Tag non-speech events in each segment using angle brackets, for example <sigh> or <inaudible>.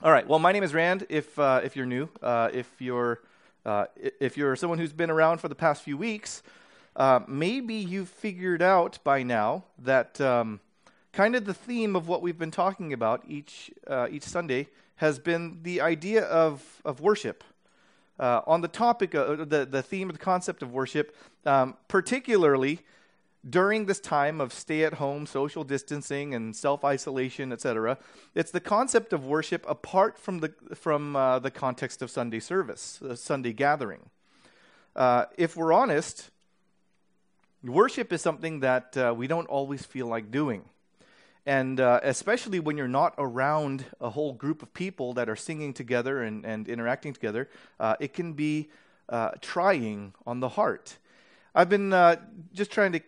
All right. Well, my name is Rand. If uh, if you're new, uh, if you're uh, if you're someone who's been around for the past few weeks, uh, maybe you've figured out by now that um, kind of the theme of what we've been talking about each uh, each Sunday has been the idea of of worship. Uh, on the topic, of, the the theme of the concept of worship, um, particularly during this time of stay at home, social distancing, and self isolation, etc., it's the concept of worship apart from the, from, uh, the context of Sunday service, the Sunday gathering. Uh, if we're honest, worship is something that uh, we don't always feel like doing. And uh, especially when you're not around a whole group of people that are singing together and, and interacting together, uh, it can be uh, trying on the heart. I've been just trying to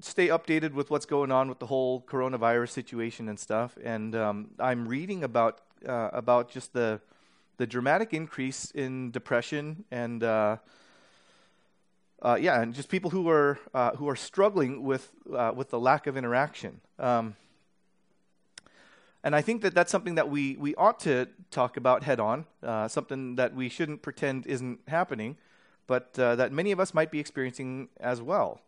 stay updated with what's going on with the whole coronavirus situation and stuff. And um, I'm reading about uh, about just the the dramatic increase in depression and uh, uh, yeah, and just people who are uh, who are struggling with uh, with the lack of interaction. Um, and I think that that's something that we, we ought to talk about head on, uh, something that we shouldn't pretend isn't happening, but that many of us might be experiencing as well.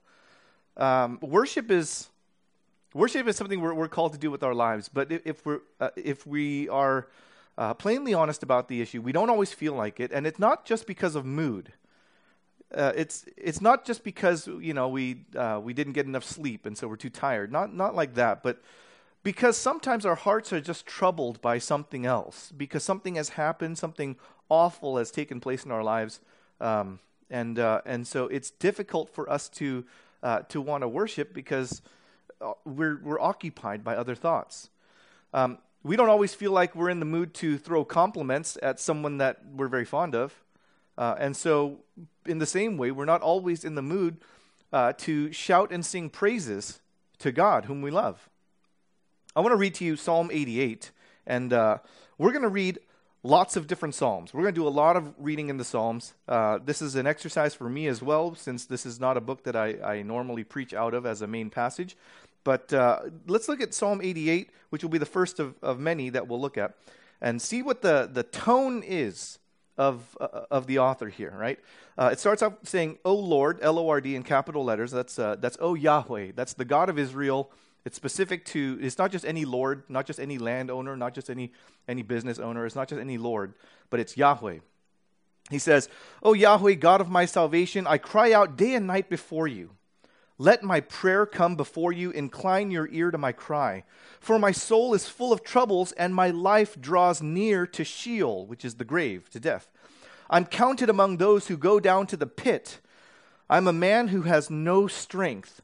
Um, worship is worship is something we're, we're, called to do with our lives. But if, we're uh, if we are uh, plainly honest about the issue, we don't always feel like it, and it's not just because of mood. Uh, it's it's not just because you know we uh, we didn't get enough sleep and so we're too tired. Not not like that, but because sometimes our hearts are just troubled by something else. Because something has happened, something awful has taken place in our lives, um, and uh, and so it's difficult for us to uh, to want to worship because uh, we're, we're occupied by other thoughts. Um, we don't always feel like we're in the mood to throw compliments at someone that we're very fond of. Uh, and so, in the same way, we're not always in the mood uh, to shout and sing praises to God, whom we love. I want to read to you Psalm 88, and uh, we're going to read lots of different Psalms. We're going to do a lot of reading in the Psalms. Uh, this is an exercise for me as well, since this is not a book that I, I normally preach out of as a main passage. But uh, let's look at Psalm 88, which will be the first of, of many that we'll look at, and see what the, the tone is of, uh, of the author here, right? Uh, it starts off saying, O Lord, L O R D in capital letters. That's, uh, that's O Yahweh. That's the God of Israel it's specific to, it's not just any Lord, not just any landowner, not just any, any business owner. It's not just any Lord, but it's Yahweh. He says, O Yahweh, God of my salvation, I cry out day and night before you. Let my prayer come before you. Incline your ear to my cry. For my soul is full of troubles, and my life draws near to Sheol, which is the grave, to death. I'm counted among those who go down to the pit. I'm a man who has no strength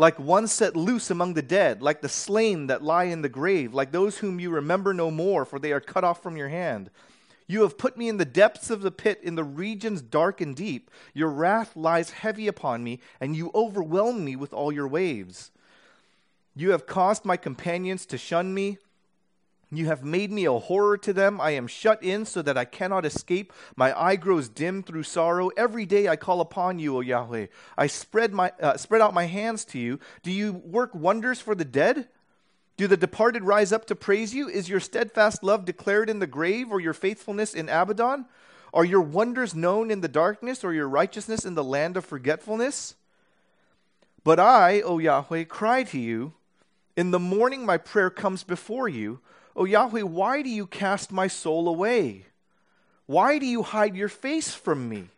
like one set loose among the dead, like the slain that lie in the grave, like those whom you remember no more, for they are cut off from your hand. You have put me in the depths of the pit, in the regions dark and deep. Your wrath lies heavy upon me, and you overwhelm me with all your waves. You have caused my companions to shun me. You have made me a horror to them. I am shut in so that I cannot escape. My eye grows dim through sorrow. Every day I call upon you, O Yahweh. I spread, my, uh, spread out my hands to you. Do you work wonders for the dead? Do the departed rise up to praise you? Is your steadfast love declared in the grave, or your faithfulness in Abaddon? Are your wonders known in the darkness, or your righteousness in the land of forgetfulness? But I, O Yahweh, cry to you. In the morning my prayer comes before you. O Yahweh, why do you cast my soul away? Why do you hide your face from me?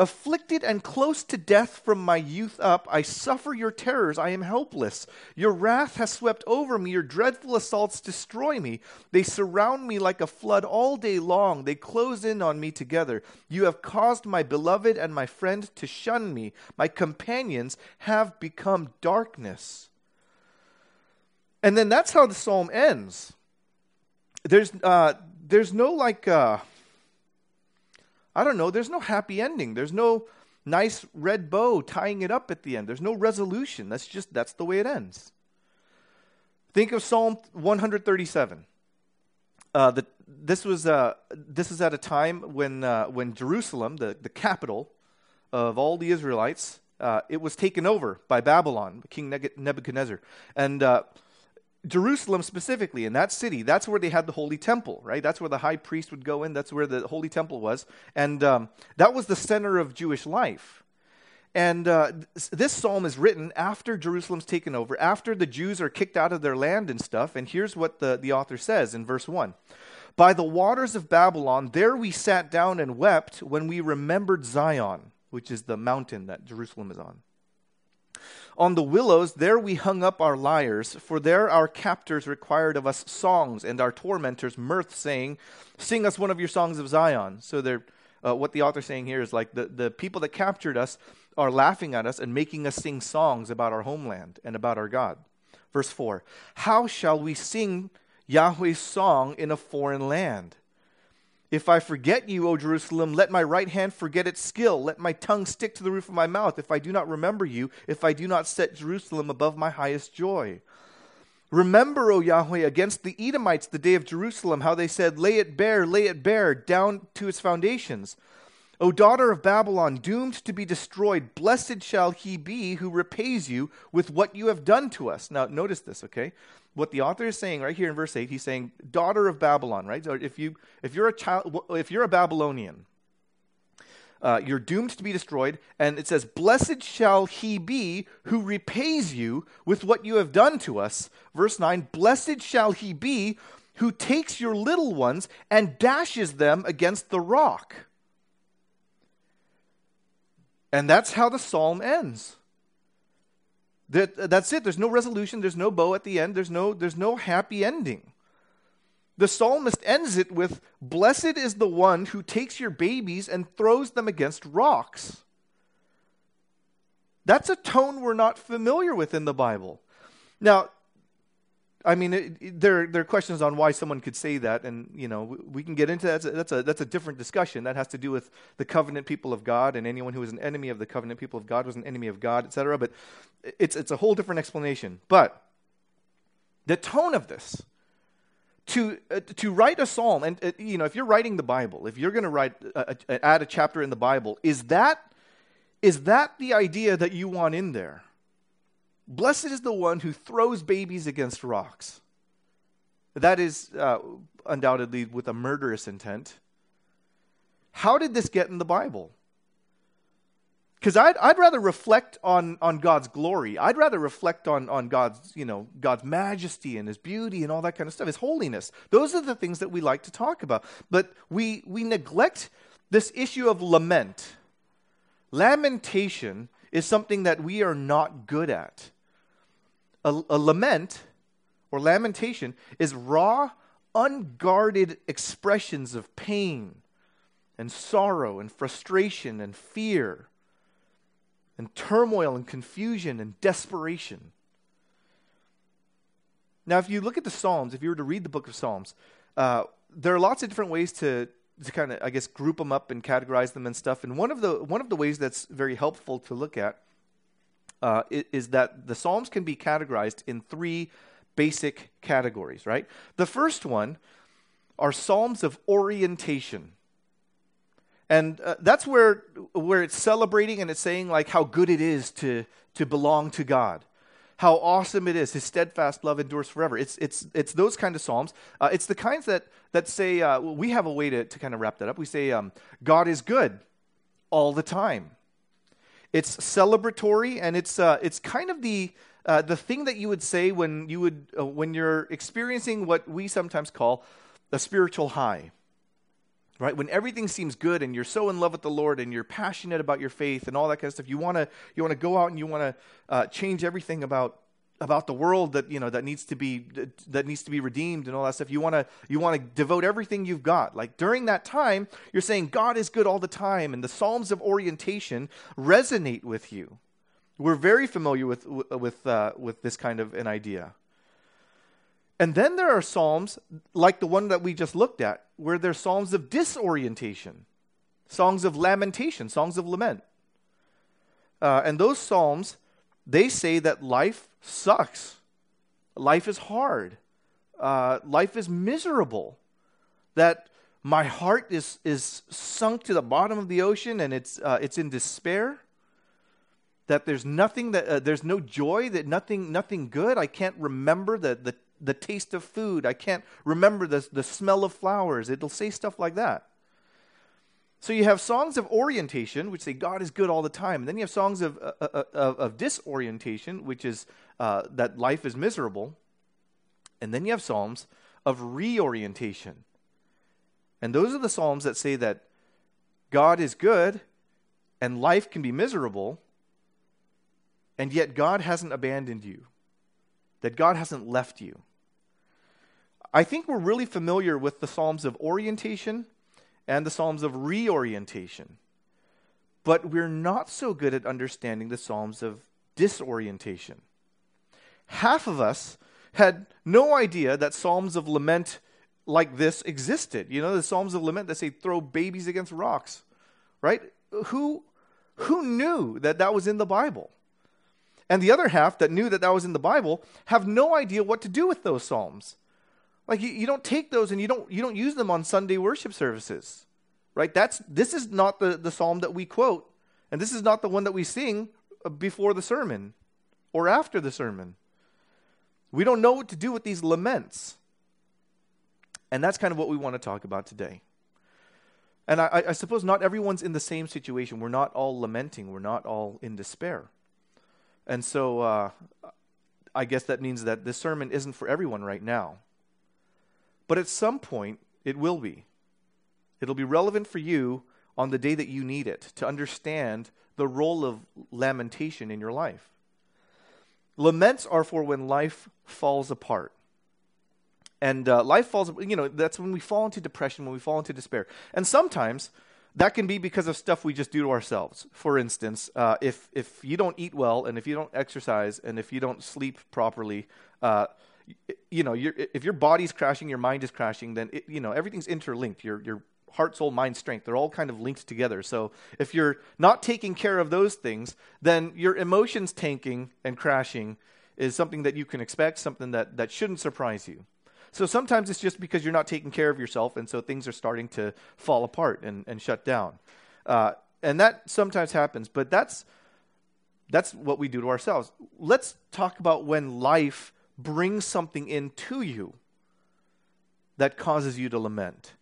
Afflicted and close to death from my youth up, I suffer your terrors. I am helpless. Your wrath has swept over me. Your dreadful assaults destroy me. They surround me like a flood all day long. They close in on me together. You have caused my beloved and my friend to shun me. My companions have become darkness. And then that's how the psalm ends. There's, uh, there's no like, uh, I don't know, there's no happy ending. There's no nice red bow tying it up at the end. There's no resolution. That's just, that's the way it ends. Think of Psalm 137. Uh, the, this, was, uh, this is at a time when, uh, when Jerusalem, the, the capital of all the Israelites, uh, it was taken over by Babylon, King Nebuchadnezzar. And uh, Jerusalem specifically, in that city, that's where they had the holy temple, right? That's where the high priest would go in. That's where the holy temple was. And um, that was the center of Jewish life. And uh, this psalm is written after Jerusalem's taken over, after the Jews are kicked out of their land and stuff. And here's what the, the author says in verse 1 By the waters of Babylon, there we sat down and wept when we remembered Zion, which is the mountain that Jerusalem is on. On the willows, there we hung up our lyres, for there our captors required of us songs, and our tormentors mirth, saying, Sing us one of your songs of Zion. So they're, uh, what the author's saying here is like the, the people that captured us are laughing at us and making us sing songs about our homeland and about our God. Verse 4 How shall we sing Yahweh's song in a foreign land? If I forget you, O Jerusalem, let my right hand forget its skill. Let my tongue stick to the roof of my mouth. If I do not remember you, if I do not set Jerusalem above my highest joy. Remember, O Yahweh, against the Edomites the day of Jerusalem, how they said, Lay it bare, lay it bare, down to its foundations. O daughter of Babylon, doomed to be destroyed, blessed shall he be who repays you with what you have done to us. Now, notice this, okay? What the author is saying right here in verse 8, he's saying, daughter of Babylon, right? So if, you, if, you're, a child, if you're a Babylonian, uh, you're doomed to be destroyed. And it says, Blessed shall he be who repays you with what you have done to us. Verse 9, Blessed shall he be who takes your little ones and dashes them against the rock. And that's how the psalm ends. That, that's it. There's no resolution, there's no bow at the end, there's no, there's no happy ending. The psalmist ends it with Blessed is the one who takes your babies and throws them against rocks. That's a tone we're not familiar with in the Bible. Now, I mean, it, it, there, there are questions on why someone could say that, and you know, we, we can get into that. That's a, that's a, that's a different discussion. That has to do with the covenant people of God, and anyone who was an enemy of the covenant people of God was an enemy of God, etc. But it's it's a whole different explanation. But the tone of this, to uh, to write a psalm, and uh, you know, if you're writing the Bible, if you're going to write a, a, add a chapter in the Bible, is that is that the idea that you want in there? Blessed is the one who throws babies against rocks. That is uh, undoubtedly with a murderous intent. How did this get in the Bible? Because I'd, I'd rather reflect on, on God's glory. I'd rather reflect on, on God's, you know, God's majesty and his beauty and all that kind of stuff, his holiness. Those are the things that we like to talk about. But we, we neglect this issue of lament. Lamentation is something that we are not good at. A, a lament or lamentation is raw, unguarded expressions of pain and sorrow and frustration and fear and turmoil and confusion and desperation. Now, if you look at the Psalms, if you were to read the book of Psalms, uh, there are lots of different ways to, to kind of, I guess, group them up and categorize them and stuff. And one of the one of the ways that's very helpful to look at uh, is that the Psalms can be categorized in three basic categories, right? The first one are Psalms of orientation. And uh, that's where, where it's celebrating and it's saying like how good it is to, to belong to God how awesome it is. His steadfast love endures forever. It's, it's, it's those kind of psalms. Uh, it's the kinds that, that say, uh, we have a way to, to kind of wrap that up. We say, um, God is good all the time. It's celebratory, and it's uh, it's kind of the uh, the thing that you would say when you would uh, when you're experiencing what we sometimes call a spiritual high. Right? When everything seems good and you're so in love with the Lord and you're passionate about your faith and all that kind of stuff, you want to you want to go out and you want to uh, change everything about about the world that you know that needs to be that needs to be redeemed and all that stuff. You want to you want to devote everything you've got. Like during that time you're saying god is good all the time and the psalms of orientation resonate with you. We're very familiar with with uh, with this kind of an idea. And then there are psalms like the one that we just looked at where there's psalms of disorientation songs of lamentation songs of lament. Uh, and those psalms they say that life sucks, life is hard, uh, life is miserable, that my heart is, is sunk to the bottom of the ocean and it's, uh, it's in despair that there's nothing that uh, there's no joy that nothing nothing good i can't remember the, the the taste of food. I can't remember the, the smell of flowers. It'll say stuff like that. So you have songs of orientation, which say God is good all the time. And then you have songs of, uh, uh, uh of, of, disorientation, which is uh, that life is miserable. And then you have psalms of reorientation. And those are the psalms that say that God is good and life can be miserable, and yet God hasn't abandoned you, that God hasn't left you. I think we're really familiar with the Psalms of orientation and the Psalms of reorientation, but we're not so good at understanding the Psalms of disorientation. Half of us had no idea that Psalms of lament like this existed. You know, the Psalms of lament that say throw babies against rocks, right? Who who knew that that was in the Bible? And the other half that knew that that was in the Bible have no idea what to do with those psalms. Like you, you don't take those and you don't you don't use them on Sunday worship services. Right? That's this is not the, the psalm that we quote, and this is not the one that we sing before the sermon or after the sermon. We don't know what to do with these laments. And that's kind of what we want to talk about today. And I, I, suppose not everyone's in the same situation. We're not all lamenting, we're not all in despair. And so uh, I guess that means that this sermon isn't for everyone right now. But at some point, it will be. It'll be relevant for you on the day that you need it to understand the role of lamentation in your life. Laments are for when life falls apart. And uh, life falls, you know, that's when we fall into depression, when we fall into despair. And sometimes that can be because of stuff we just do to ourselves. For instance, uh, if, if you don't eat well, and if you don't exercise, and if you don't sleep properly, uh, you know, if your body's crashing, your mind is crashing, then, it, you know, everything's interlinked. Your, your heart, soul, mind, strength. They're all kind of linked together. So if you're not taking care of those things, then your emotions tanking and crashing is something that you can expect, something that, that shouldn't surprise you. So sometimes it's just because you're not taking care of yourself, and so things are starting to fall apart and, and shut down. Uh, and that sometimes happens, but that's, that's what we do to ourselves. Let's talk about when life brings something into you that causes you to lament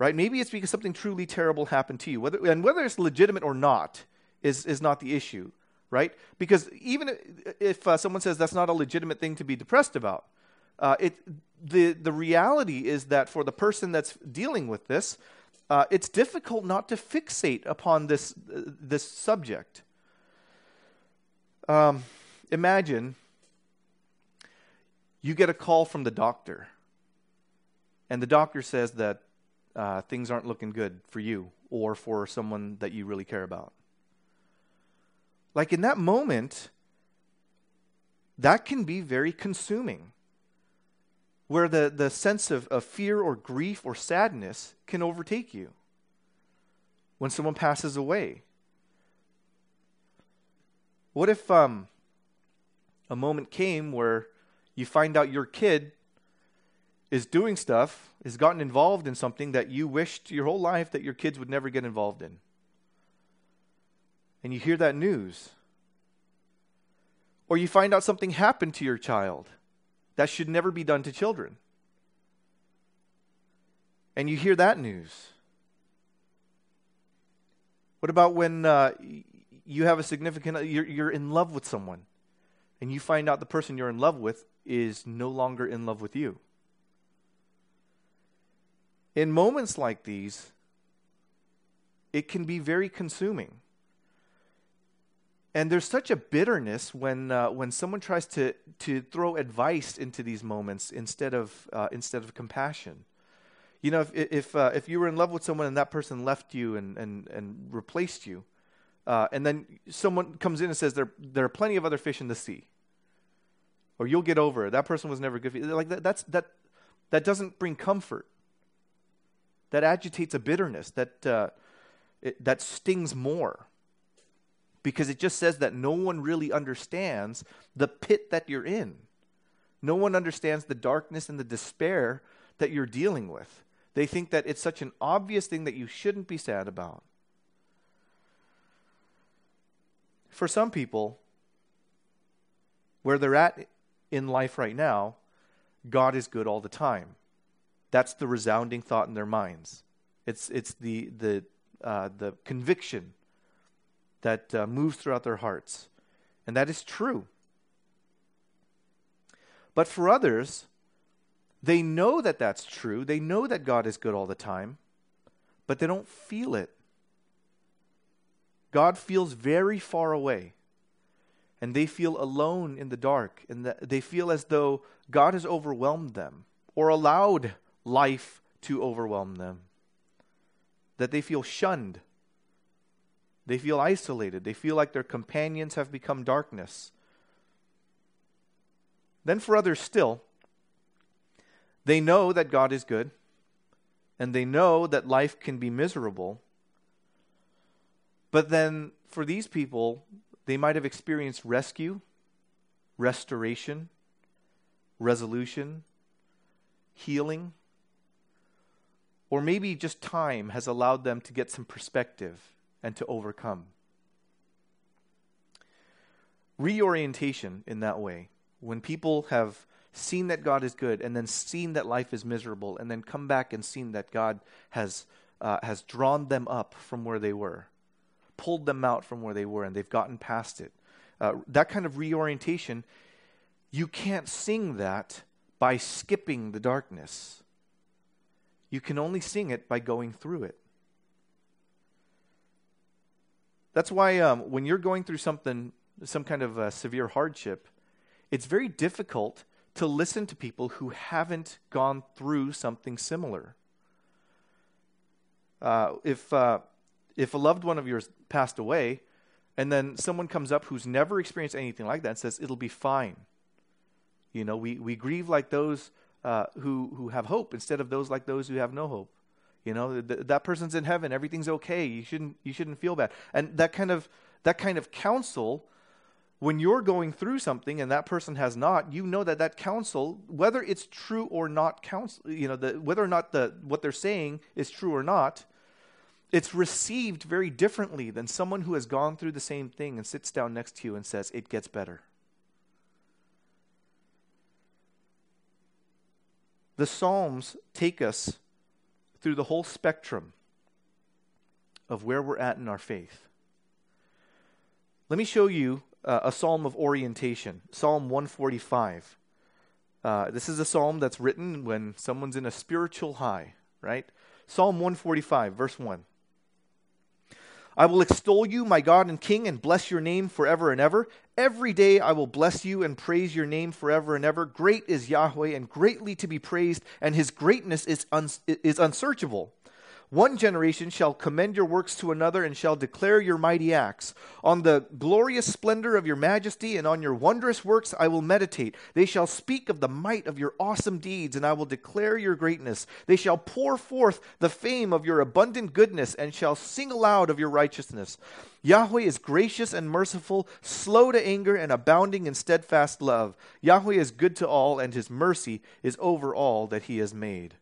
right? Maybe it's because something truly terrible happened to you. Whether, and whether it's legitimate or not is, is not the issue, right? Because even if uh, someone says that's not a legitimate thing to be depressed about, uh, it, the, the reality is that for the person that's dealing with this, uh, it's difficult not to fixate upon this, uh, this subject. Um, imagine you get a call from the doctor, and the doctor says that uh, things aren't looking good for you or for someone that you really care about. Like in that moment, that can be very consuming, where the, the sense of, of fear or grief or sadness can overtake you when someone passes away. What if um, a moment came where you find out your kid is doing stuff, has gotten involved in something that you wished your whole life that your kids would never get involved in. And you hear that news. Or you find out something happened to your child that should never be done to children. And you hear that news. What about when uh, you have a significant, you're, you're in love with someone, and you find out the person you're in love with is no longer in love with you? in moments like these, it can be very consuming. And there's such a bitterness when, uh, when someone tries to, to throw advice into these moments instead of, uh, instead of compassion. You know, if, if, uh, if you were in love with someone and that person left you and, and, and replaced you, uh, and then someone comes in and says, there, there are plenty of other fish in the sea, or you'll get over it. That person was never good for you. Like that, that's, that, that doesn't bring comfort that agitates a bitterness that, uh, it, that stings more because it just says that no one really understands the pit that you're in. No one understands the darkness and the despair that you're dealing with. They think that it's such an obvious thing that you shouldn't be sad about. For some people, where they're at in life right now, God is good all the time. That's the resounding thought in their minds. It's, it's the, the, uh, the conviction that uh, moves throughout their hearts. And that is true. But for others, they know that that's true. They know that God is good all the time, but they don't feel it. God feels very far away, and they feel alone in the dark, and they feel as though God has overwhelmed them or allowed life to overwhelm them. That they feel shunned. They feel isolated. They feel like their companions have become darkness. Then, for others still, they know that God is good, and they know that life can be miserable. But then, for these people, they might have experienced rescue, restoration, resolution, healing, or maybe just time has allowed them to get some perspective and to overcome. Reorientation in that way, when people have seen that God is good, and then seen that life is miserable, and then come back and seen that God has, uh, has drawn them up from where they were, pulled them out from where they were, and they've gotten past it. Uh, that kind of reorientation, you can't sing that by skipping the darkness. You can only sing it by going through it. That's why um, when you're going through something, some kind of uh, severe hardship, it's very difficult to listen to people who haven't gone through something similar. Uh, if, uh, if a loved one of yours passed away, and then someone comes up who's never experienced anything like that and says, It'll be fine. You know, we, we grieve like those uh, who, who have hope instead of those like those who have no hope. You know, th- that person's in heaven, everything's okay. You shouldn't, you shouldn't feel bad. And that kind of, that kind of counsel when you're going through something and that person has not, you know that that counsel, whether it's true or not, counsel, you know, the, whether or not the what they're saying is true or not, it's received very differently than someone who has gone through the same thing and sits down next to you and says, "It gets better." The Psalms take us through the whole spectrum of where we're at in our faith. Let me show you uh, a psalm of orientation, Psalm 145. Uh, this is a psalm that's written when someone's in a spiritual high, right? Psalm 145, verse 1. I will extol you, my God and King, and bless your name forever and ever. Every day I will bless you and praise your name forever and ever. Great is Yahweh and greatly to be praised, and his greatness is, un- is unsearchable. One generation shall commend your works to another and shall declare your mighty acts. On the glorious splendor of your majesty and on your wondrous works I will meditate. They shall speak of the might of your awesome deeds, and I will declare your greatness. They shall pour forth the fame of your abundant goodness and shall sing aloud of your righteousness. Yahweh is gracious and merciful, slow to anger, and abounding in steadfast love. Yahweh is good to all, and his mercy is over all that he has made.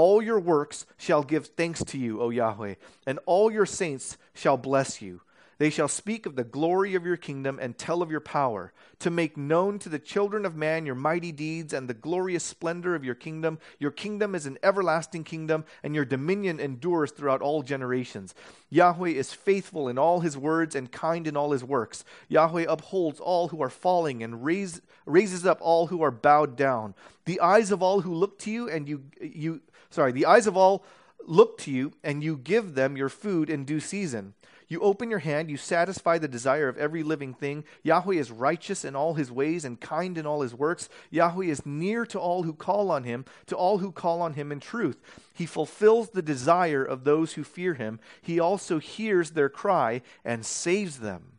All your works shall give thanks to you, O Yahweh, and all your saints shall bless you. They shall speak of the glory of your kingdom and tell of your power, to make known to the children of man your mighty deeds and the glorious splendor of your kingdom. Your kingdom is an everlasting kingdom, and your dominion endures throughout all generations. Yahweh is faithful in all his words and kind in all his works. Yahweh upholds all who are falling and raise, raises up all who are bowed down. The eyes of all who look to you and you, you sorry, the eyes of all look to you, and you give them your food in due season. You open your hand, you satisfy the desire of every living thing. Yahweh is righteous in all his ways and kind in all his works. Yahweh is near to all who call on him, to all who call on him in truth. He fulfills the desire of those who fear him. He also hears their cry and saves them.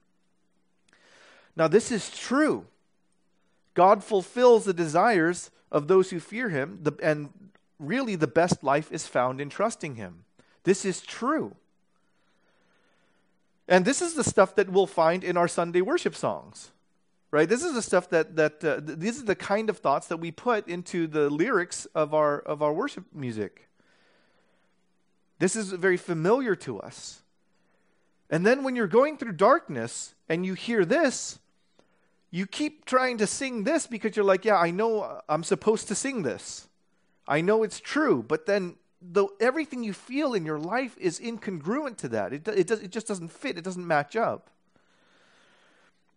Now, this is true. God fulfills the desires of those who fear him, and really the best life is found in trusting Him. This is true. And this is the stuff that we'll find in our Sunday worship songs. Right? This is the stuff that that uh, th- these are the kind of thoughts that we put into the lyrics of our of our worship music. This is very familiar to us. And then when you're going through darkness and you hear this, you keep trying to sing this because you're like, yeah, I know I'm supposed to sing this. I know it's true, but then everything you feel in your life is incongruent to that. It, it, does, it just doesn't fit, it doesn't match up.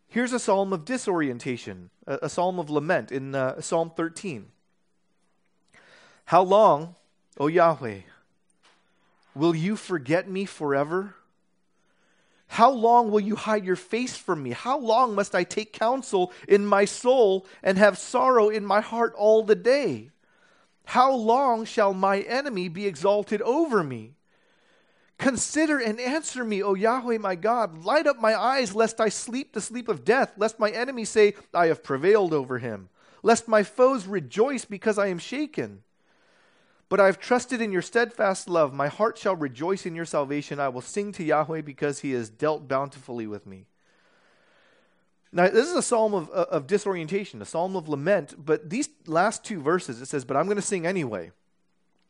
Here's a psalm of disorientation, a, a psalm of lament in uh, Psalm 13. How long, O Yahweh, will you forget me forever? How long will you hide your face from me? How long must I take counsel in my soul and have sorrow in my heart all the day? How long shall my enemy be exalted over me? Consider and answer me, O Yahweh my God. Light up my eyes, lest I sleep the sleep of death, lest my enemy say, I have prevailed over him, lest my foes rejoice because I am shaken. But I have trusted in your steadfast love. My heart shall rejoice in your salvation. I will sing to Yahweh because he has dealt bountifully with me. Now, this is a psalm of, uh, of disorientation, a psalm of lament, but these last two verses, it says, But I'm going to sing anyway,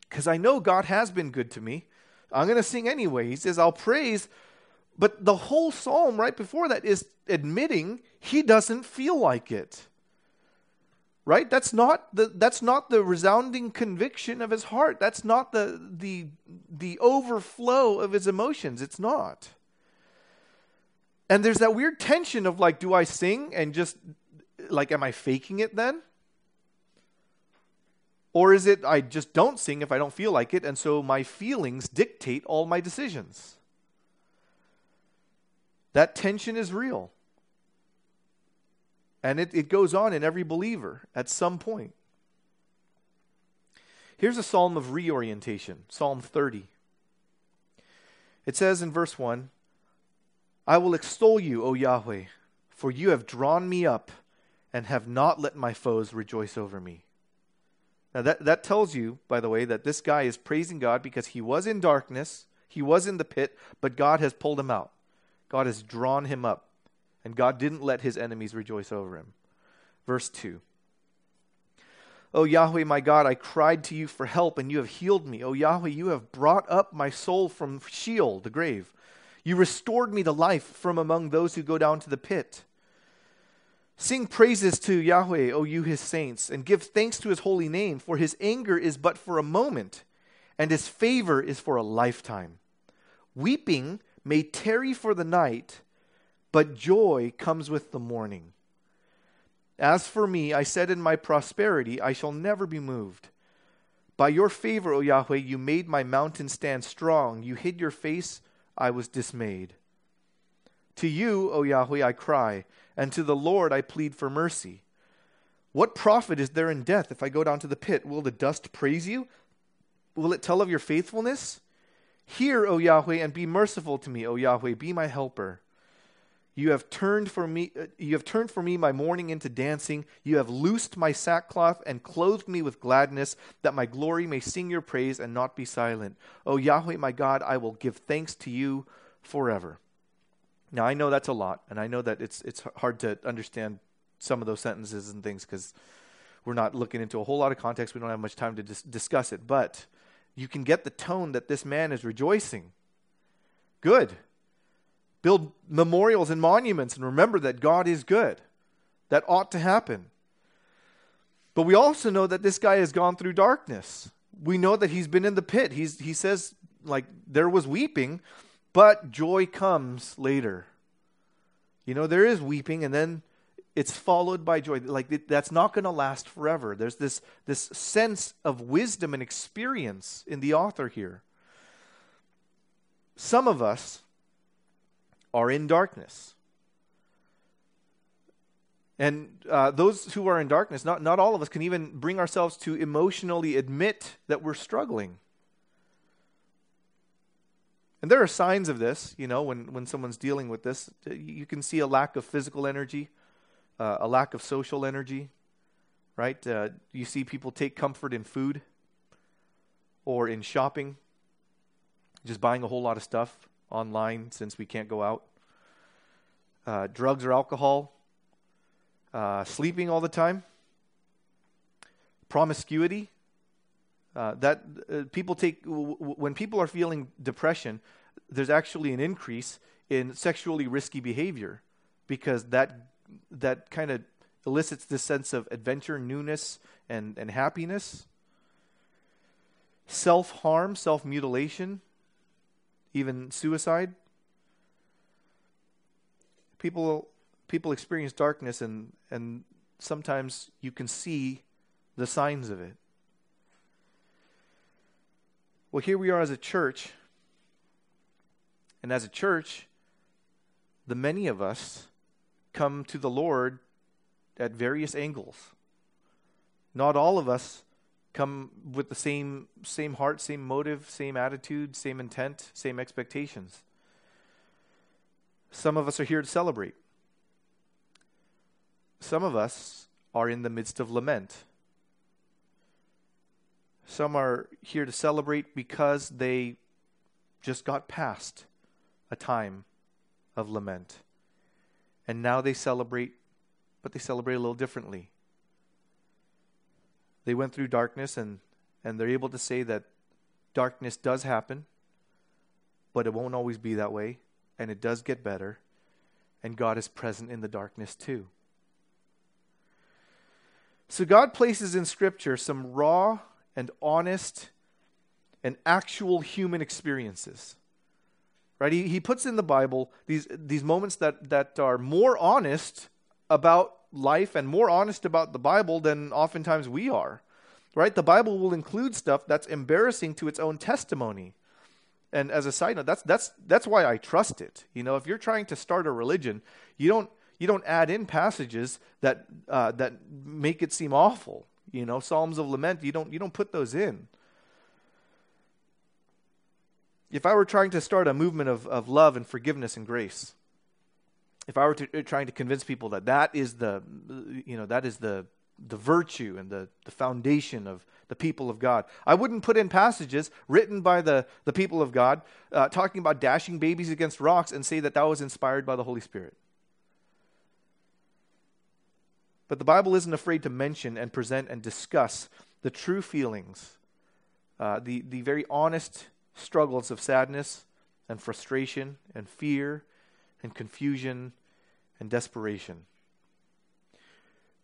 because I know God has been good to me. I'm going to sing anyway. He says, I'll praise. But the whole psalm right before that is admitting he doesn't feel like it. Right? That's not the that's not the resounding conviction of his heart. That's not the the the overflow of his emotions. It's not. And there's that weird tension of like, do I sing and just like am I faking it then? Or is it I just don't sing if I don't feel like it, and so my feelings dictate all my decisions? That tension is real. And it, it goes on in every believer at some point. Here's a psalm of reorientation Psalm 30. It says in verse 1 I will extol you, O Yahweh, for you have drawn me up and have not let my foes rejoice over me. Now, that, that tells you, by the way, that this guy is praising God because he was in darkness, he was in the pit, but God has pulled him out. God has drawn him up, and God didn't let his enemies rejoice over him. Verse 2. O Yahweh, my God, I cried to you for help, and you have healed me. O Yahweh, you have brought up my soul from Sheol, the grave. You restored me to life from among those who go down to the pit. Sing praises to Yahweh, O you his saints, and give thanks to his holy name, for his anger is but for a moment, and his favor is for a lifetime. Weeping may tarry for the night, but joy comes with the morning. As for me, I said in my prosperity, I shall never be moved. By your favor, O Yahweh, you made my mountain stand strong. You hid your face, I was dismayed. To you, O Yahweh, I cry and to the Lord I plead for mercy. What profit is there in death if I go down to the pit? Will the dust praise you? Will it tell of your faithfulness? Hear, O Yahweh, and be merciful to me, O Yahweh, be my helper. You have turned for me uh, you have turned for me my mourning into dancing. You have loosed my sackcloth and clothed me with gladness, that my glory may sing your praise and not be silent. O Yahweh my God, I will give thanks to you forever. Now, I know that's a lot, and I know that it's, it's hard to understand some of those sentences and things because we're not looking into a whole lot of context. We don't have much time to dis- discuss it, but you can get the tone that this man is rejoicing. Good. Build memorials and monuments and remember that God is good. That ought to happen. But we also know that this guy has gone through darkness. We know that he's been in the pit. He's, he says, like, there was weeping, but joy comes later. You know, there is weeping and then it's followed by joy. Like that's not going to last forever. There's this this sense of wisdom and experience in the author here. Some of us are in darkness. And uh, those who are in darkness, not, not all of us can even bring ourselves to emotionally admit that we're struggling. And there are signs of this, you know, when, when someone's dealing with this. You can see a lack of physical energy, uh, a lack of social energy, right? Uh, you see people take comfort in food or in shopping, just buying a whole lot of stuff online since we can't go out. Uh, drugs or alcohol, uh, sleeping all the time, promiscuity, uh, that uh, people take w- w- when people are feeling depression, there's actually an increase in sexually risky behavior because that that kind of elicits this sense of adventure, newness, and, and happiness. Self harm, self mutilation, even suicide. People, people experience darkness, and, and sometimes you can see the signs of it. Well, here we are as a church. And as a church, the many of us come to the Lord at various angles. Not all of us come with the same same heart, same motive, same attitude, same intent, same expectations. Some of us are here to celebrate. Some of us are in the midst of lament. Some are here to celebrate because they just got past a time of lament. And now they celebrate, but they celebrate a little differently. They went through darkness and, and they're able to say that darkness does happen, but it won't always be that way, and it does get better, and God is present in the darkness too. So God places in Scripture some raw and honest and actual human experiences. Right? He, he puts in the Bible these, these moments that, that are more honest about life and more honest about the Bible than oftentimes we are. Right? The Bible will include stuff that's embarrassing to its own testimony. And as a side note, that's that's that's why I trust it. You know, if you're trying to start a religion, you don't you don't add in passages that uh, that make it seem awful. You know, Psalms of lament, you don't you don't put those in. If I were trying to start a movement of, of love and forgiveness and grace, if I were to, uh, trying to convince people that that is the you know that is the the virtue and the, the foundation of the people of God. I wouldn't put in passages written by the, the people of God uh, talking about dashing babies against rocks and say that that was inspired by the Holy Spirit. But the Bible isn't afraid to mention and present and discuss the true feelings, uh, the, the very honest struggles of sadness and frustration and fear and confusion and desperation.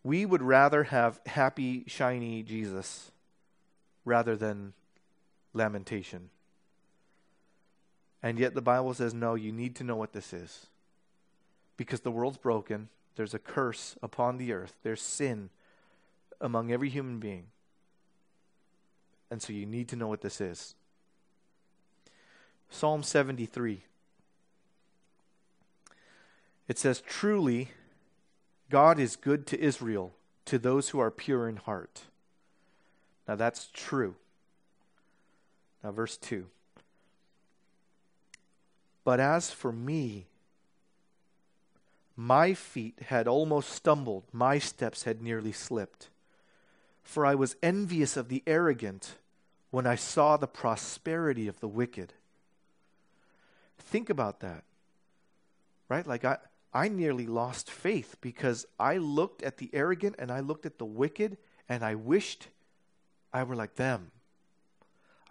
We would rather have happy, shiny Jesus rather than lamentation. And yet the Bible says, no, you need to know what this is. Because the world's broken, there's a curse upon the earth, there's sin among every human being. And so you need to know what this is. Psalm 73. It says, Truly, God is good to Israel, to those who are pure in heart. Now that's true. Now, verse 2. But as for me, my feet had almost stumbled, my steps had nearly slipped. For I was envious of the arrogant when I saw the prosperity of the wicked. Think about that. Right? Like I I nearly lost faith because I looked at the arrogant and I looked at the wicked and I wished I were like them.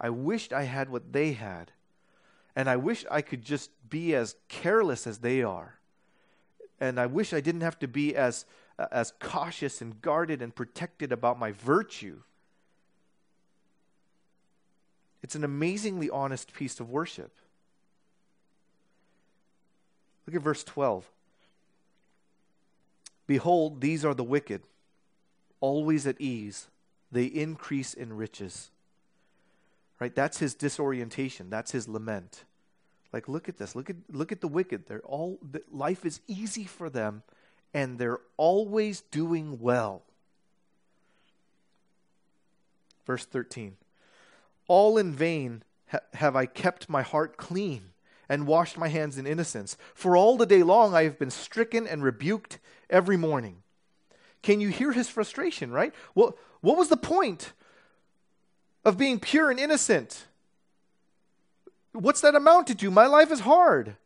I wished I had what they had. And I wish I could just be as careless as they are and I wish I didn't have to be as, uh, as cautious and guarded and protected about my virtue. It's an amazingly honest piece of worship. Look at verse 12. Behold, these are the wicked, always at ease. They increase in riches. Right? That's his disorientation. That's his lament. Like, look at this. Look at look at the wicked. They're all life is easy for them, and they're always doing well. Verse thirteen. All in vain ha- have I kept my heart clean and washed my hands in innocence. For all the day long I have been stricken and rebuked every morning. Can you hear his frustration, right? Well, what was the point of being pure and innocent? What's that amounted to? My life is hard.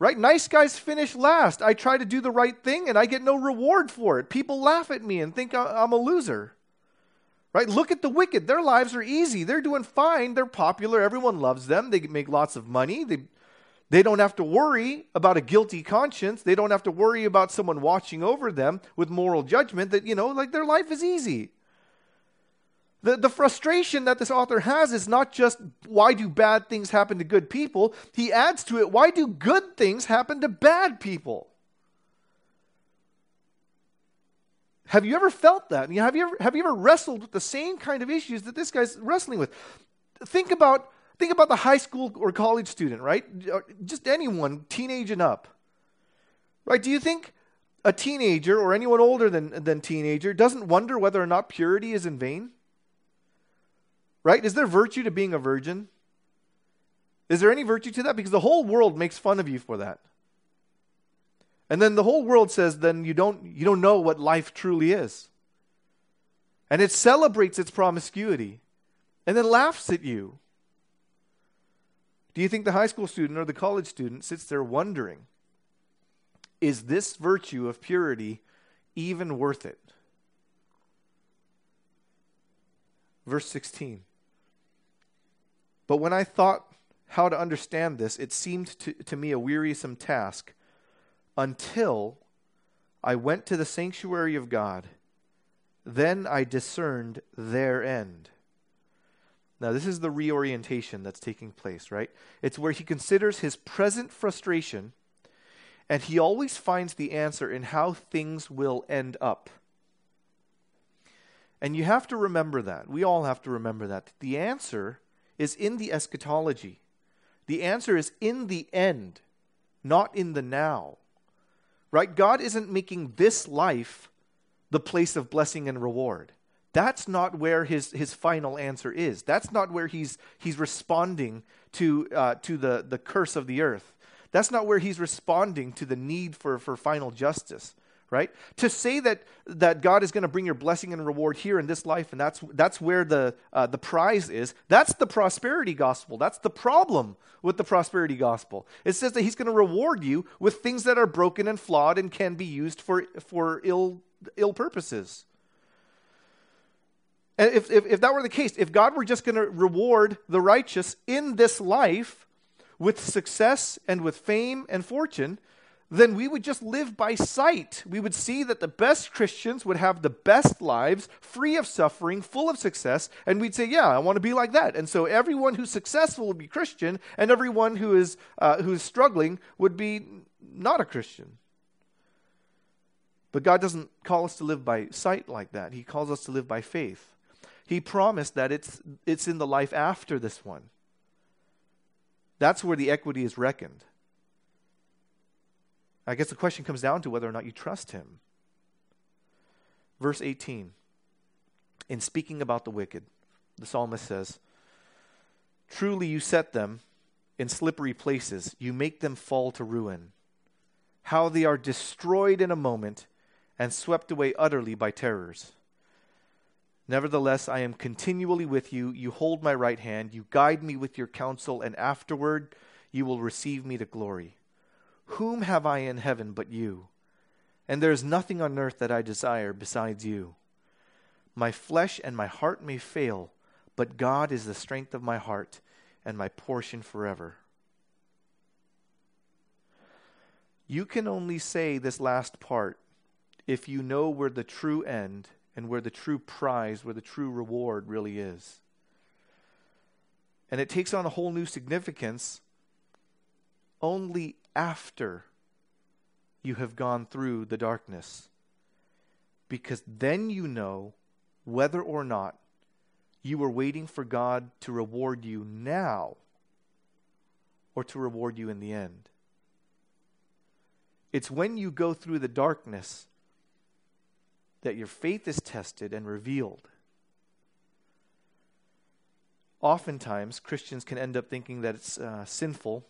Right? Nice guys finish last. I try to do the right thing and I get no reward for it. People laugh at me and think I'm a loser. Right? Look at the wicked. Their lives are easy. They're doing fine. They're popular. Everyone loves them. They make lots of money. They They don't have to worry about a guilty conscience. They don't have to worry about someone watching over them with moral judgment that, you know, like their life is easy. The, the frustration that this author has is not just why do bad things happen to good people, he adds to it why do good things happen to bad people? Have you ever felt that? Have you ever, have you ever wrestled with the same kind of issues that this guy's wrestling with? Think about, think about the high school or college student, right? Just anyone, teenage and up. Right? Do you think a teenager or anyone older than, than teenager doesn't wonder whether or not purity is in vain? Right? Is there virtue to being a virgin? Is there any virtue to that? Because the whole world makes fun of you for that. And then the whole world says, then you don't, you don't know what life truly is. And it celebrates its promiscuity and then laughs at you. Do you think the high school student or the college student sits there wondering, is this virtue of purity even worth it? Verse 16. But when I thought how to understand this, it seemed to, to me a wearisome task until I went to the sanctuary of God. Then I discerned their end. Now, this is the reorientation that's taking place, right? It's where he considers his present frustration and he always finds the answer in how things will end up. And you have to remember that. We all have to remember that. The answer is in the eschatology. The answer is in the end, not in the now right? God isn't making this life the place of blessing and reward. That's not where his, his final answer is. That's not where he's, he's responding to, uh, to the, the curse of the earth. That's not where he's responding to the need for, for final justice right? To say that, that God is going to bring your blessing and reward here in this life, and that's, that's where the, uh, the prize is, that's the prosperity gospel. That's the problem with the prosperity gospel. It says that He's going to reward you with things that are broken and flawed and can be used for, for ill, ill purposes. And if, if, if that were the case, if God were just going to reward the righteous in this life with success and with fame and fortune, then we would just live by sight. We would see that the best Christians would have the best lives, free of suffering, full of success, and we'd say, Yeah, I want to be like that. And so everyone who's successful would be Christian, and everyone who is, uh, who is struggling would be not a Christian. But God doesn't call us to live by sight like that, He calls us to live by faith. He promised that it's, it's in the life after this one. That's where the equity is reckoned. I guess the question comes down to whether or not you trust him. Verse 18. In speaking about the wicked, the psalmist says, Truly you set them in slippery places, you make them fall to ruin. How they are destroyed in a moment and swept away utterly by terrors. Nevertheless, I am continually with you. You hold my right hand. You guide me with your counsel, and afterward you will receive me to glory. Whom have I in heaven but you? And there is nothing on earth that I desire besides you. My flesh and my heart may fail, but God is the strength of my heart and my portion forever. You can only say this last part if you know where the true end and where the true prize, where the true reward really is. And it takes on a whole new significance only after you have gone through the darkness. Because then you know whether or not you are waiting for God to reward you now or to reward you in the end. It's when you go through the darkness that your faith is tested and revealed. Oftentimes, Christians can end up thinking that it's uh, sinful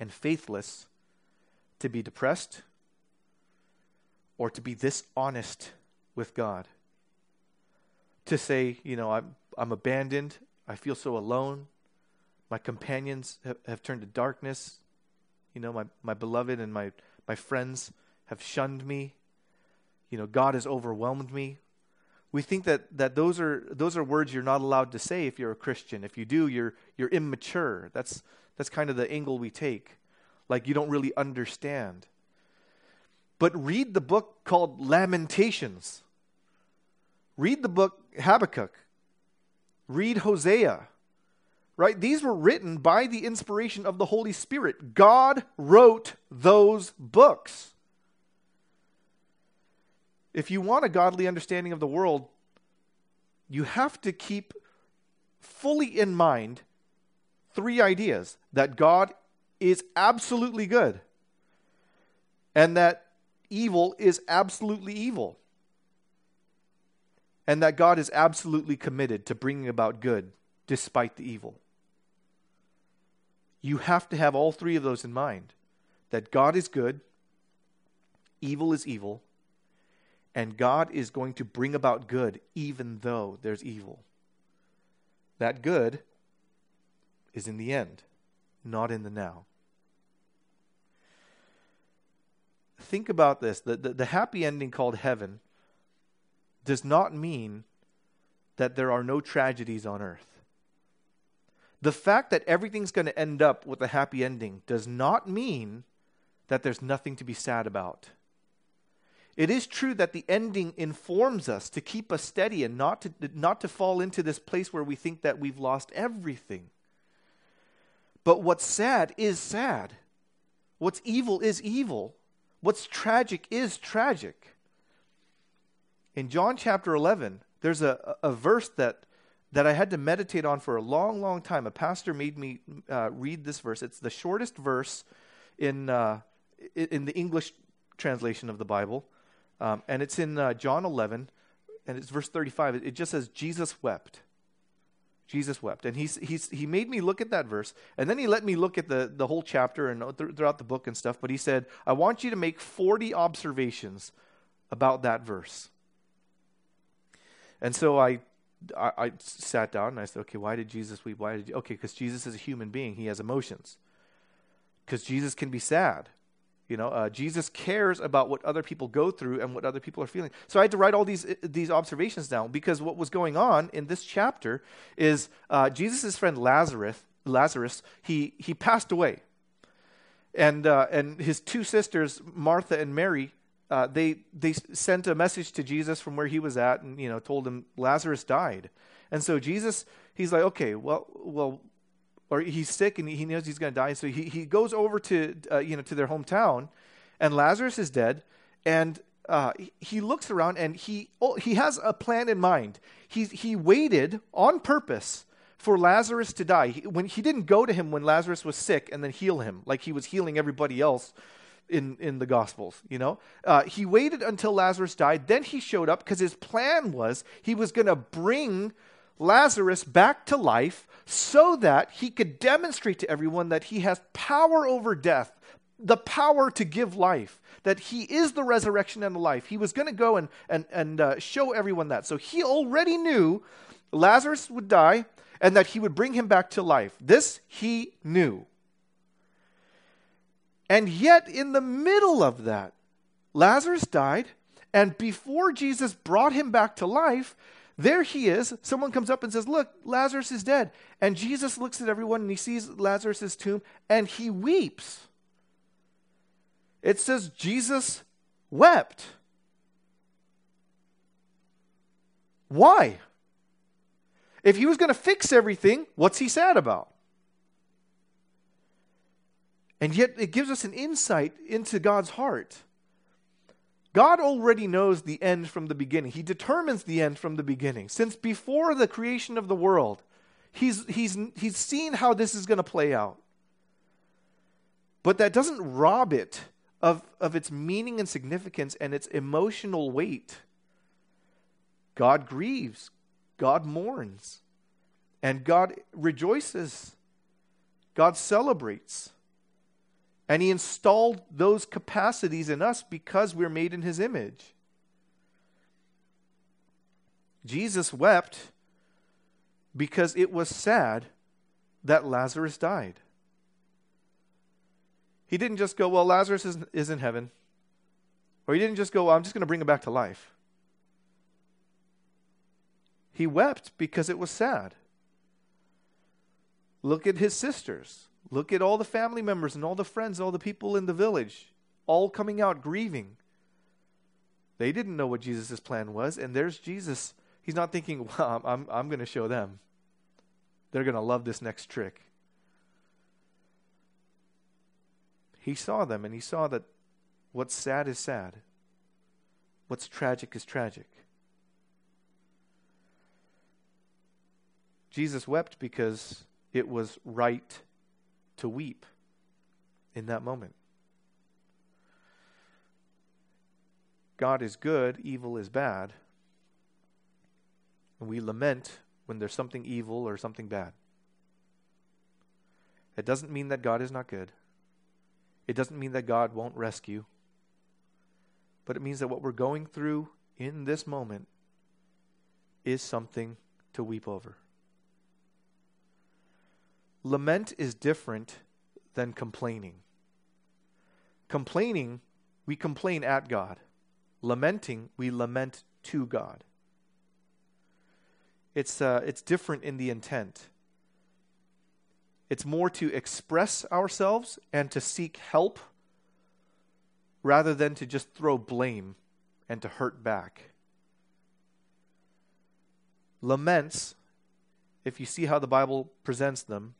and faithless to be depressed or to be dishonest with God. To say, you know, I'm, I'm abandoned, I feel so alone, my companions have, have turned to darkness, you know, my, my beloved and my, my friends have shunned me, you know, God has overwhelmed me we think that, that those, are, those are words you're not allowed to say if you're a Christian. If you do, you're, you're immature. That's, that's kind of the angle we take. Like you don't really understand. But read the book called Lamentations. Read the book Habakkuk. Read Hosea. Right? These were written by the inspiration of the Holy Spirit. God wrote those books. If you want a godly understanding of the world, you have to keep fully in mind three ideas that God is absolutely good and that evil is absolutely evil and that God is absolutely committed to bringing about good despite the evil. You have to have all three of those in mind that God is good, evil is evil, and God is going to bring about good even though there's evil. That good is in the end, not in the now. Think about this the, the, the happy ending called heaven does not mean that there are no tragedies on earth. The fact that everything's going to end up with a happy ending does not mean that there's nothing to be sad about. It is true that the ending informs us to keep us steady and not to, not to fall into this place where we think that we've lost everything. But what's sad is sad. What's evil is evil. What's tragic is tragic. In John chapter 11, there's a, a verse that, that I had to meditate on for a long, long time. A pastor made me uh, read this verse. It's the shortest verse in, uh, in the English translation of the Bible. Um, and it's in uh, John 11, and it's verse 35. It, just says, Jesus wept. Jesus wept. And he's, he's, he made me look at that verse, and then he let me look at the, the whole chapter and th- throughout the book and stuff. But he said, I want you to make 40 observations about that verse. And so I, I, I sat down and I said, okay, why did Jesus weep? Why did you? Okay, because Jesus is a human being, he has emotions. Because Jesus can be sad. You know, uh, Jesus cares about what other people go through and what other people are feeling. So I had to write all these these observations down because what was going on in this chapter is uh, Jesus' friend Lazarus. Lazarus, he he passed away, and uh, and his two sisters, Martha and Mary, uh, they they sent a message to Jesus from where he was at, and you know told him Lazarus died, and so Jesus he's like, okay, well well or he's sick and he knows he's going to die. So he, he goes over to, uh, you know, to their hometown, and Lazarus is dead. And uh, he looks around and he, oh, he has a plan in mind. He, he waited on purpose for Lazarus to die. He, when, he didn't go to him when Lazarus was sick and then heal him like he was healing everybody else in, in the Gospels, you know? Uh, he waited until Lazarus died. Then he showed up because his plan was he was going to bring Lazarus back to life so that he could demonstrate to everyone that he has power over death, the power to give life, that he is the resurrection and the life. He was going to go and, and, and uh, show everyone that. So he already knew Lazarus would die and that he would bring him back to life. This he knew. And yet, in the middle of that, Lazarus died, and before Jesus brought him back to life, there he is. Someone comes up and says, Look, Lazarus is dead. And Jesus looks at everyone and he sees Lazarus' tomb and he weeps. It says Jesus wept. Why? If he was going to fix everything, what's he sad about? And yet it gives us an insight into God's heart. God already knows the end from the beginning. He determines the end from the beginning. Since before the creation of the world, he's, he's, he's seen how this is going to play out. But that doesn't rob it of, of its meaning and significance and its emotional weight. God grieves, God mourns, and God rejoices, God celebrates. And he installed those capacities in us because we're made in his image. Jesus wept because it was sad that Lazarus died. He didn't just go, Well, Lazarus is, is in heaven. Or he didn't just go, well, I'm just going to bring him back to life. He wept because it was sad. Look at his sisters. Look at all the family members and all the friends, and all the people in the village, all coming out grieving. They didn't know what Jesus' plan was, and there's Jesus. He's not thinking, <laughs> well, I'm, I'm going to show them. They're going to love this next trick. He saw them, and he saw that what's sad is sad, what's tragic is tragic. Jesus wept because it was right to weep in that moment. God is good, evil is bad. And we lament when there's something evil or something bad. It doesn't mean that God is not good. It doesn't mean that God won't rescue. But it means that what we're going through in this moment is something to weep over. Lament is different than complaining. Complaining, we complain at God. Lamenting, we lament to God. It's, uh, it's different in the intent. It's more to express ourselves and to seek help rather than to just throw blame and to hurt back. Laments, if you see how the Bible presents them,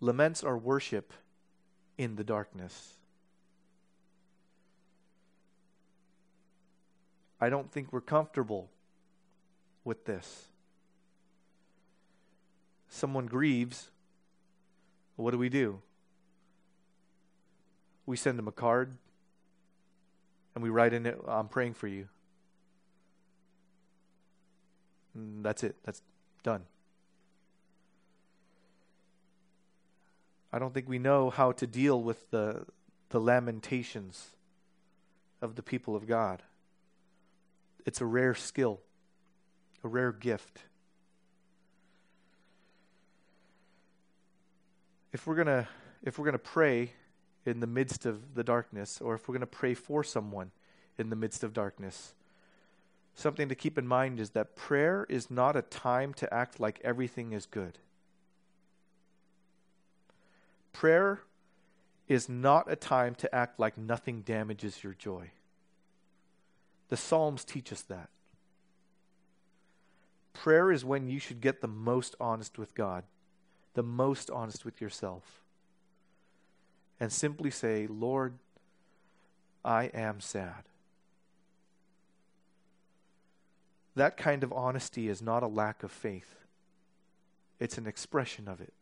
Laments are worship in the darkness. I don't think we're comfortable with this. Someone grieves. What do we do? We send them a card and we write in it, I'm praying for you. And that's it. That's done. I don't think we know how to deal with the, the lamentations of the people of God. It's a rare skill, a rare gift. If we're gonna if we're gonna pray in the midst of the darkness, or if we're gonna pray for someone in the midst of darkness, something to keep in mind is that prayer is not a time to act like everything is good. Prayer is not a time to act like nothing damages your joy. The Psalms teach us that. Prayer is when you should get the most honest with God, the most honest with yourself, and simply say, Lord, I am sad. That kind of honesty is not a lack of faith, it's an expression of it.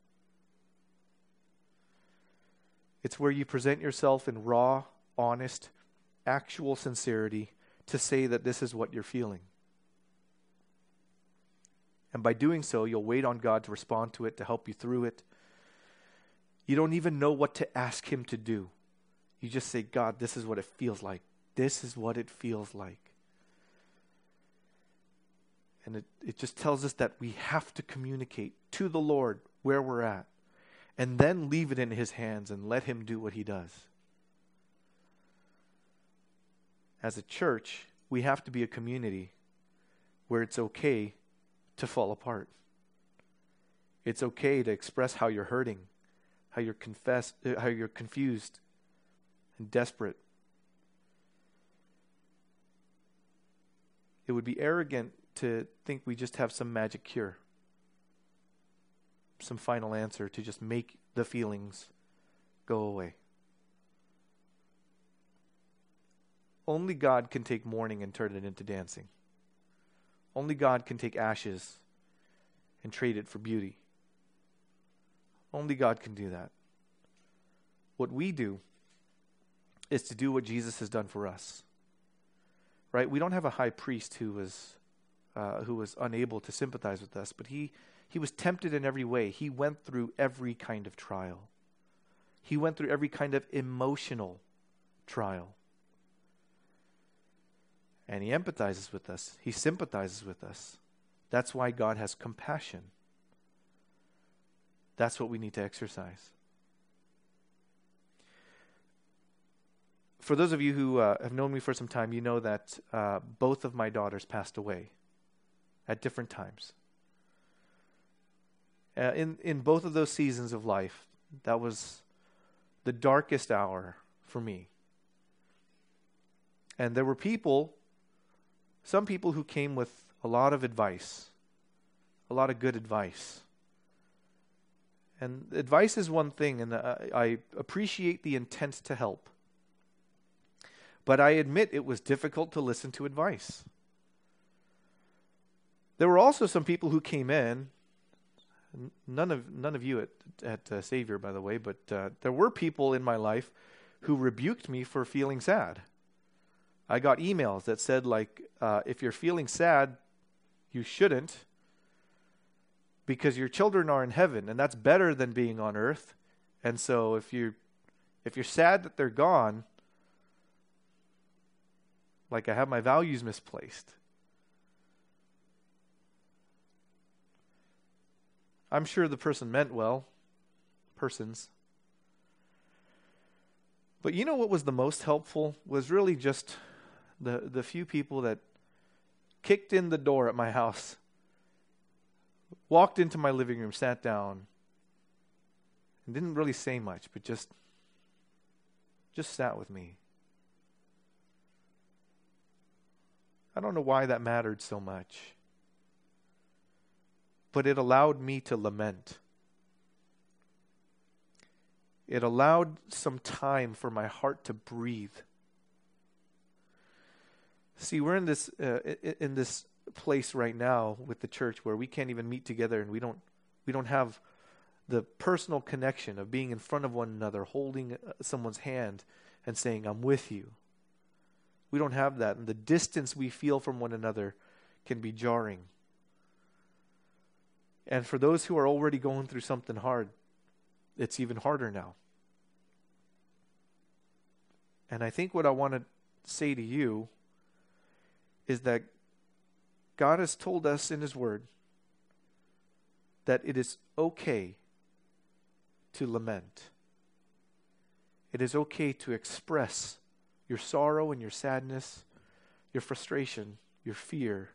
It's where you present yourself in raw, honest, actual sincerity to say that this is what you're feeling. And by doing so, you'll wait on God to respond to it, to help you through it. You don't even know what to ask Him to do. You just say, God, this is what it feels like. This is what it feels like. And it, it just tells us that we have to communicate to the Lord where we're at and then leave it in His hands and let Him do what He does. As a church, we have to be a community where it's okay to fall apart. It's okay to express how you're hurting, how you're confess, uh, how you're confused and desperate. It would be arrogant to think we just have some magic cure some final answer to just make the feelings go away. Only God can take mourning and turn it into dancing. Only God can take ashes and trade it for beauty. Only God can do that. What we do is to do what Jesus has done for us. Right? We don't have a high priest who was uh, who was unable to sympathize with us, but he he was tempted in every way. He went through every kind of trial. He went through every kind of emotional trial. And he empathizes with us, he sympathizes with us. That's why God has compassion. That's what we need to exercise. For those of you who uh, have known me for some time, you know that uh, both of my daughters passed away at different times. Uh, in, in both of those seasons of life, that was the darkest hour for me. And there were people, some people who came with a lot of advice, a lot of good advice. And advice is one thing, and I, I appreciate the intent to help. But I admit it was difficult to listen to advice. There were also some people who came in. None of none of you at at uh, Savior, by the way, but uh, there were people in my life who rebuked me for feeling sad. I got emails that said like, uh, "If you're feeling sad, you shouldn't, because your children are in heaven, and that's better than being on earth. And so if you if you're sad that they're gone, like I have my values misplaced." I'm sure the person meant well, persons. But you know what was the most helpful was really just the the few people that kicked in the door at my house, walked into my living room, sat down, and didn't really say much, but just just sat with me. I don't know why that mattered so much but it allowed me to lament. It allowed some time for my heart to breathe. See, we're in this uh, in this place right now with the church where we can't even meet together and we don't we don't have the personal connection of being in front of one another, holding uh, someone's hand and saying, "I'm with you." We don't have that, and the distance we feel from one another can be jarring. And for those who are already going through something hard, it's even harder now. And I think what I want to say to you is that God has told us in His Word that it is okay to lament. It is okay to express your sorrow and your sadness, your frustration, your fear,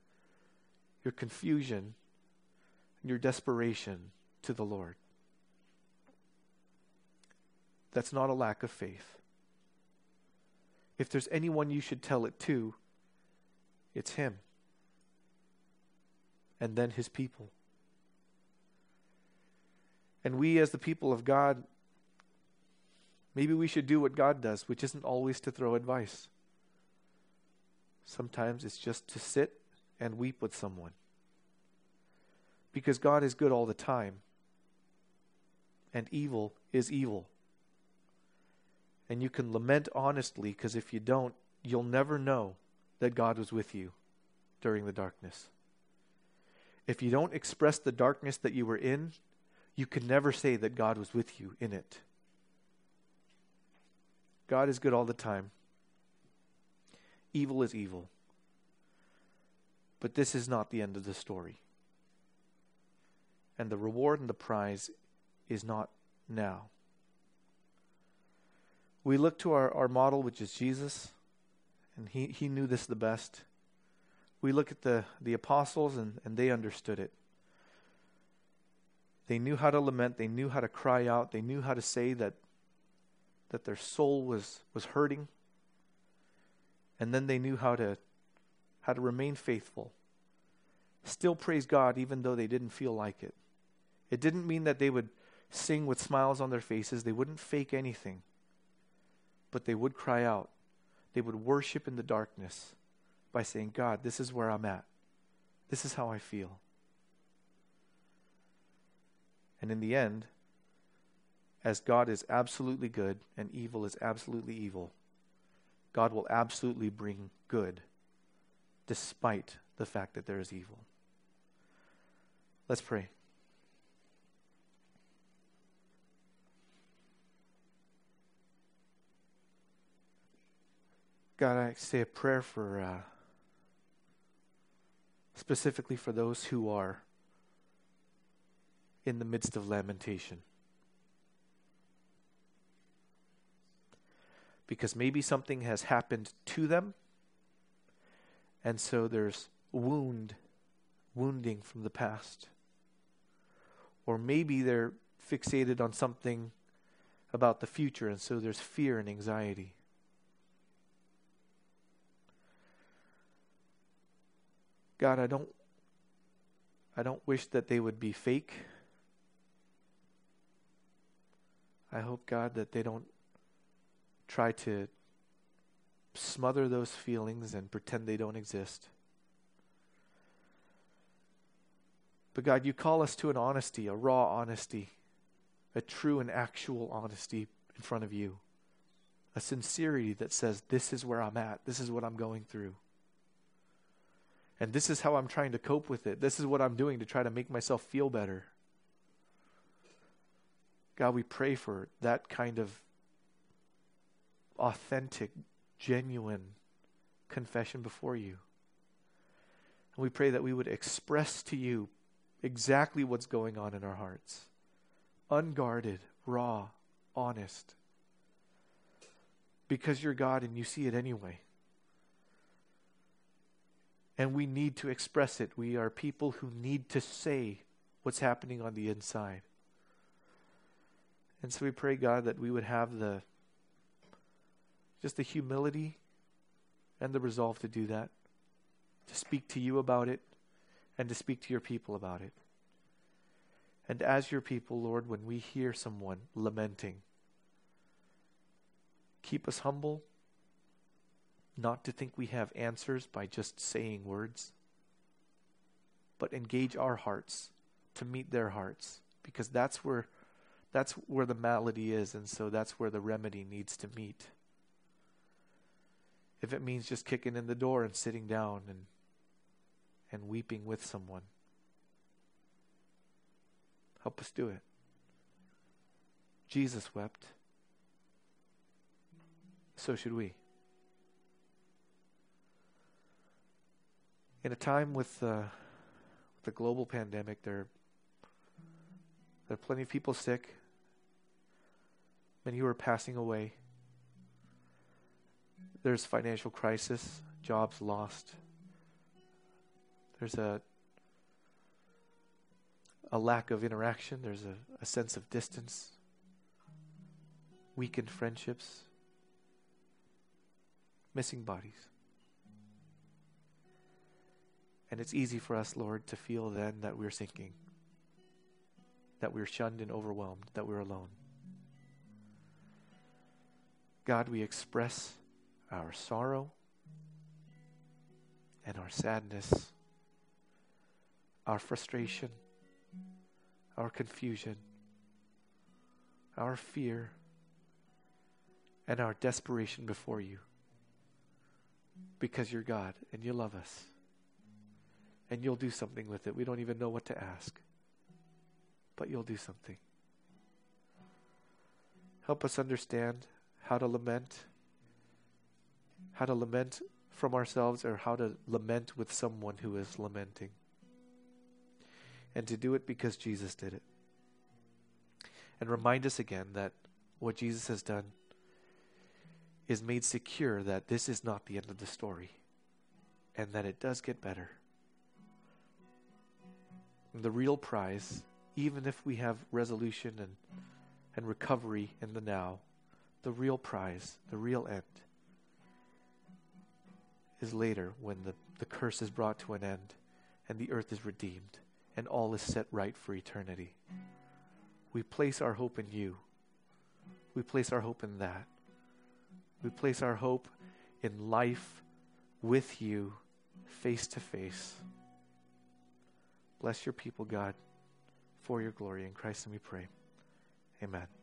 your confusion, your desperation to the Lord. That's not a lack of faith. If there's anyone you should tell it to, it's Him. And then His people. And we, as the people of God, maybe we should do what God does, which isn't always to throw advice. Sometimes it's just to sit and weep with someone because God is good all the time. And evil is evil. And you can lament honestly because if you don't, you'll never know that God was with you during the darkness. If you don't express the darkness that you were in, you can never say that God was with you in it. God is good all the time. Evil is evil. But this is not the end of the story and the reward and the prize is not now. We look to our, our model, which is Jesus, and he, he knew this the best. We look at the, the apostles, and, and they understood it. They knew how to lament, they knew how to cry out, they knew how to say that, that their soul was, was hurting. And then they knew how to, how to remain faithful. Still praise God even though they didn't feel like it. It didn't mean that they would sing with smiles on their faces, they wouldn't fake anything, but they would cry out. They would worship in the darkness by saying, God, this is where I'm at. This is how I feel. And in the end, as God is absolutely good and evil is absolutely evil, God will absolutely bring good despite the fact that there is evil. Let's pray. God, I say a prayer for uh, specifically for those who are in the midst of lamentation. Because maybe something has happened to them, and so there's wound wounding from the past. Or maybe they're fixated on something about the future, and so there's fear and anxiety. God, I don't I don't wish that they would be fake. I hope, God, that they don't try to smother those feelings and pretend they don't exist. But God, you call us to an honesty, a raw honesty, a true and actual honesty in front of you, a sincerity that says, This is where I'm at, this is what I'm going through. And this is how I'm trying to cope with it. This is what I'm doing to try to make myself feel better. God, we pray for that kind of authentic, genuine confession before you. And we pray that we would express to you exactly what's going on in our hearts unguarded, raw, honest. Because you're God and you see it anyway. And we need to express it. We are people who need to say what's happening on the inside. And so we pray, God, that we would have the just the humility and the resolve to do that, to speak to you about it, and to speak to your people about it. And as your people, Lord, when we hear someone lamenting, keep us humble, not to think we have answers by just saying words, but engage our hearts to meet their hearts, because that's where that's where the malady is, and so that's where the remedy needs to meet. If it means just kicking in the door and sitting down and and weeping with someone. Help us do it. Jesus wept. So should we. In a time with, uh, the global pandemic, there, there are plenty of people sick, many who are passing away. There's financial crisis, jobs lost. There's a a lack of interaction. There's a, a sense of distance, weakened friendships, missing bodies. And it's easy for us, Lord, to feel then that we're sinking, that we're shunned and overwhelmed, that we're alone. God, we express our sorrow and our sadness, our frustration, our confusion, our fear, and our desperation before you because you're God and you love us. And you'll do something with it. We don't even know what to ask, but you'll do something. Help us understand how to lament, how to lament from ourselves, or how to lament with someone who is lamenting. And to do it because Jesus did it. And remind us again that what Jesus has done is made secure that this is not the end of the story and that it does get better. The real prize, even if we have resolution and, and recovery in the now, the real prize, the real end, is later when the, the curse is brought to an end and the earth is redeemed and all is set right for eternity. We place our hope in you. We place our hope in that. We place our hope in life with you, face to face. Bless your people, God, for your glory. In Christ, and we pray. Amen.